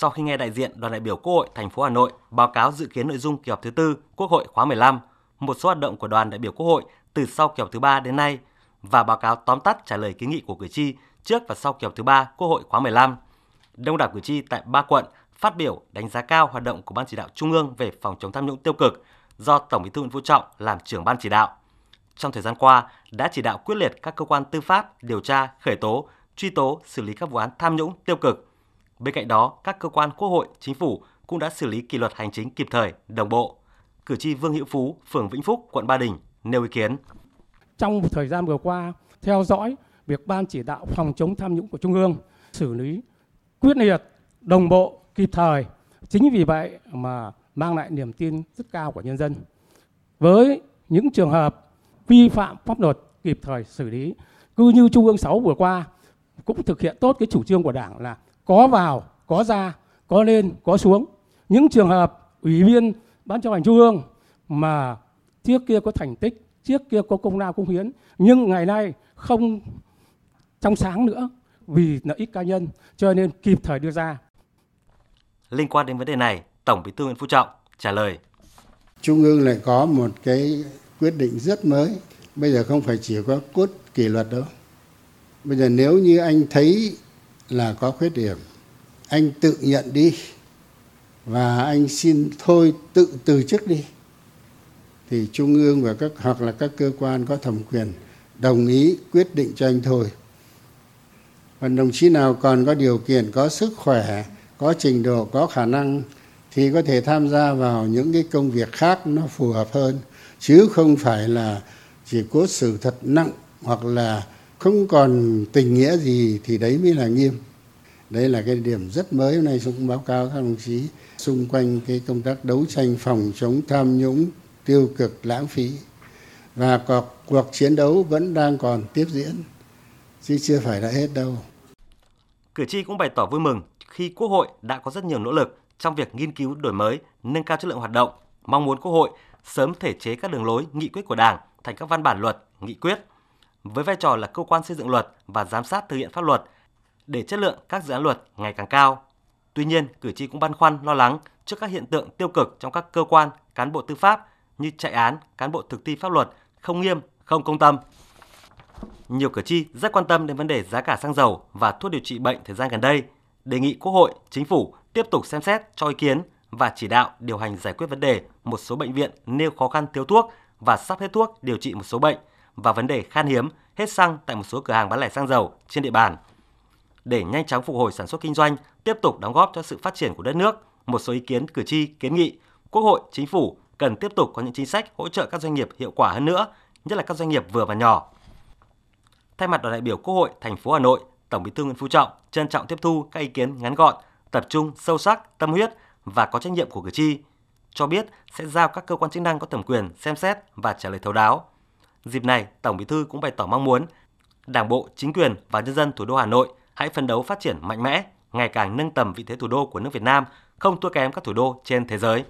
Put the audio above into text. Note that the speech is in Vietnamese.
sau khi nghe đại diện đoàn đại biểu Quốc hội thành phố Hà Nội báo cáo dự kiến nội dung kỳ họp thứ tư Quốc hội khóa 15, một số hoạt động của đoàn đại biểu Quốc hội từ sau kỳ họp thứ ba đến nay và báo cáo tóm tắt trả lời kiến nghị của cử tri trước và sau kỳ họp thứ ba Quốc hội khóa 15. Đông đảo cử tri tại ba quận phát biểu đánh giá cao hoạt động của Ban chỉ đạo Trung ương về phòng chống tham nhũng tiêu cực do Tổng Bí thư Nguyễn Phú Trọng làm trưởng ban chỉ đạo. Trong thời gian qua, đã chỉ đạo quyết liệt các cơ quan tư pháp điều tra, khởi tố, truy tố, xử lý các vụ án tham nhũng tiêu cực. Bên cạnh đó, các cơ quan quốc hội, chính phủ cũng đã xử lý kỷ luật hành chính kịp thời, đồng bộ. Cử tri Vương Hữu Phú, phường Vĩnh Phúc, quận Ba Đình nêu ý kiến. Trong thời gian vừa qua, theo dõi việc Ban chỉ đạo phòng chống tham nhũng của Trung ương xử lý quyết liệt, đồng bộ, kịp thời. Chính vì vậy mà mang lại niềm tin rất cao của nhân dân. Với những trường hợp vi phạm pháp luật kịp thời xử lý, cứ như Trung ương 6 vừa qua cũng thực hiện tốt cái chủ trương của Đảng là có vào, có ra, có lên, có xuống. Những trường hợp ủy viên ban chấp hành Trung ương mà trước kia có thành tích, trước kia có công lao công hiến, nhưng ngày nay không trong sáng nữa vì lợi ích cá nhân cho nên kịp thời đưa ra. Liên quan đến vấn đề này, Tổng Bí thư Nguyễn Phú Trọng trả lời. Trung ương lại có một cái quyết định rất mới. Bây giờ không phải chỉ có cốt kỷ luật đâu. Bây giờ nếu như anh thấy là có khuyết điểm, anh tự nhận đi và anh xin thôi tự từ chức đi. Thì trung ương và các hoặc là các cơ quan có thẩm quyền đồng ý quyết định cho anh thôi. Còn đồng chí nào còn có điều kiện có sức khỏe có trình độ có khả năng thì có thể tham gia vào những cái công việc khác nó phù hợp hơn. Chứ không phải là chỉ cố xử thật nặng hoặc là không còn tình nghĩa gì thì đấy mới là nghiêm. Đây là cái điểm rất mới hôm nay tôi cũng báo cáo các đồng chí xung quanh cái công tác đấu tranh phòng chống tham nhũng tiêu cực lãng phí. Và cuộc, cuộc chiến đấu vẫn đang còn tiếp diễn chứ chưa phải đã hết đâu. Cử tri cũng bày tỏ vui mừng khi Quốc hội đã có rất nhiều nỗ lực trong việc nghiên cứu đổi mới, nâng cao chất lượng hoạt động, mong muốn Quốc hội sớm thể chế các đường lối, nghị quyết của Đảng thành các văn bản luật, nghị quyết. Với vai trò là cơ quan xây dựng luật và giám sát thực hiện pháp luật để chất lượng các dự án luật ngày càng cao. Tuy nhiên, cử tri cũng băn khoăn lo lắng trước các hiện tượng tiêu cực trong các cơ quan, cán bộ tư pháp như chạy án, cán bộ thực thi pháp luật không nghiêm, không công tâm. Nhiều cử tri rất quan tâm đến vấn đề giá cả xăng dầu và thuốc điều trị bệnh thời gian gần đây, đề nghị Quốc hội, Chính phủ tiếp tục xem xét cho ý kiến và chỉ đạo điều hành giải quyết vấn đề một số bệnh viện nêu khó khăn thiếu thuốc và sắp hết thuốc điều trị một số bệnh và vấn đề khan hiếm hết xăng tại một số cửa hàng bán lẻ xăng dầu trên địa bàn. Để nhanh chóng phục hồi sản xuất kinh doanh, tiếp tục đóng góp cho sự phát triển của đất nước, một số ý kiến cử tri kiến nghị Quốc hội, Chính phủ cần tiếp tục có những chính sách hỗ trợ các doanh nghiệp hiệu quả hơn nữa, nhất là các doanh nghiệp vừa và nhỏ. Thay mặt đoàn đại biểu Quốc hội thành phố Hà Nội, Tổng Bí thư Nguyễn Phú Trọng trân trọng tiếp thu các ý kiến ngắn gọn, tập trung, sâu sắc, tâm huyết và có trách nhiệm của cử tri, cho biết sẽ giao các cơ quan chức năng có thẩm quyền xem xét và trả lời thấu đáo. Dịp này, Tổng Bí thư cũng bày tỏ mong muốn Đảng bộ, chính quyền và nhân dân thủ đô Hà Nội hãy phấn đấu phát triển mạnh mẽ, ngày càng nâng tầm vị thế thủ đô của nước Việt Nam, không thua kém các thủ đô trên thế giới.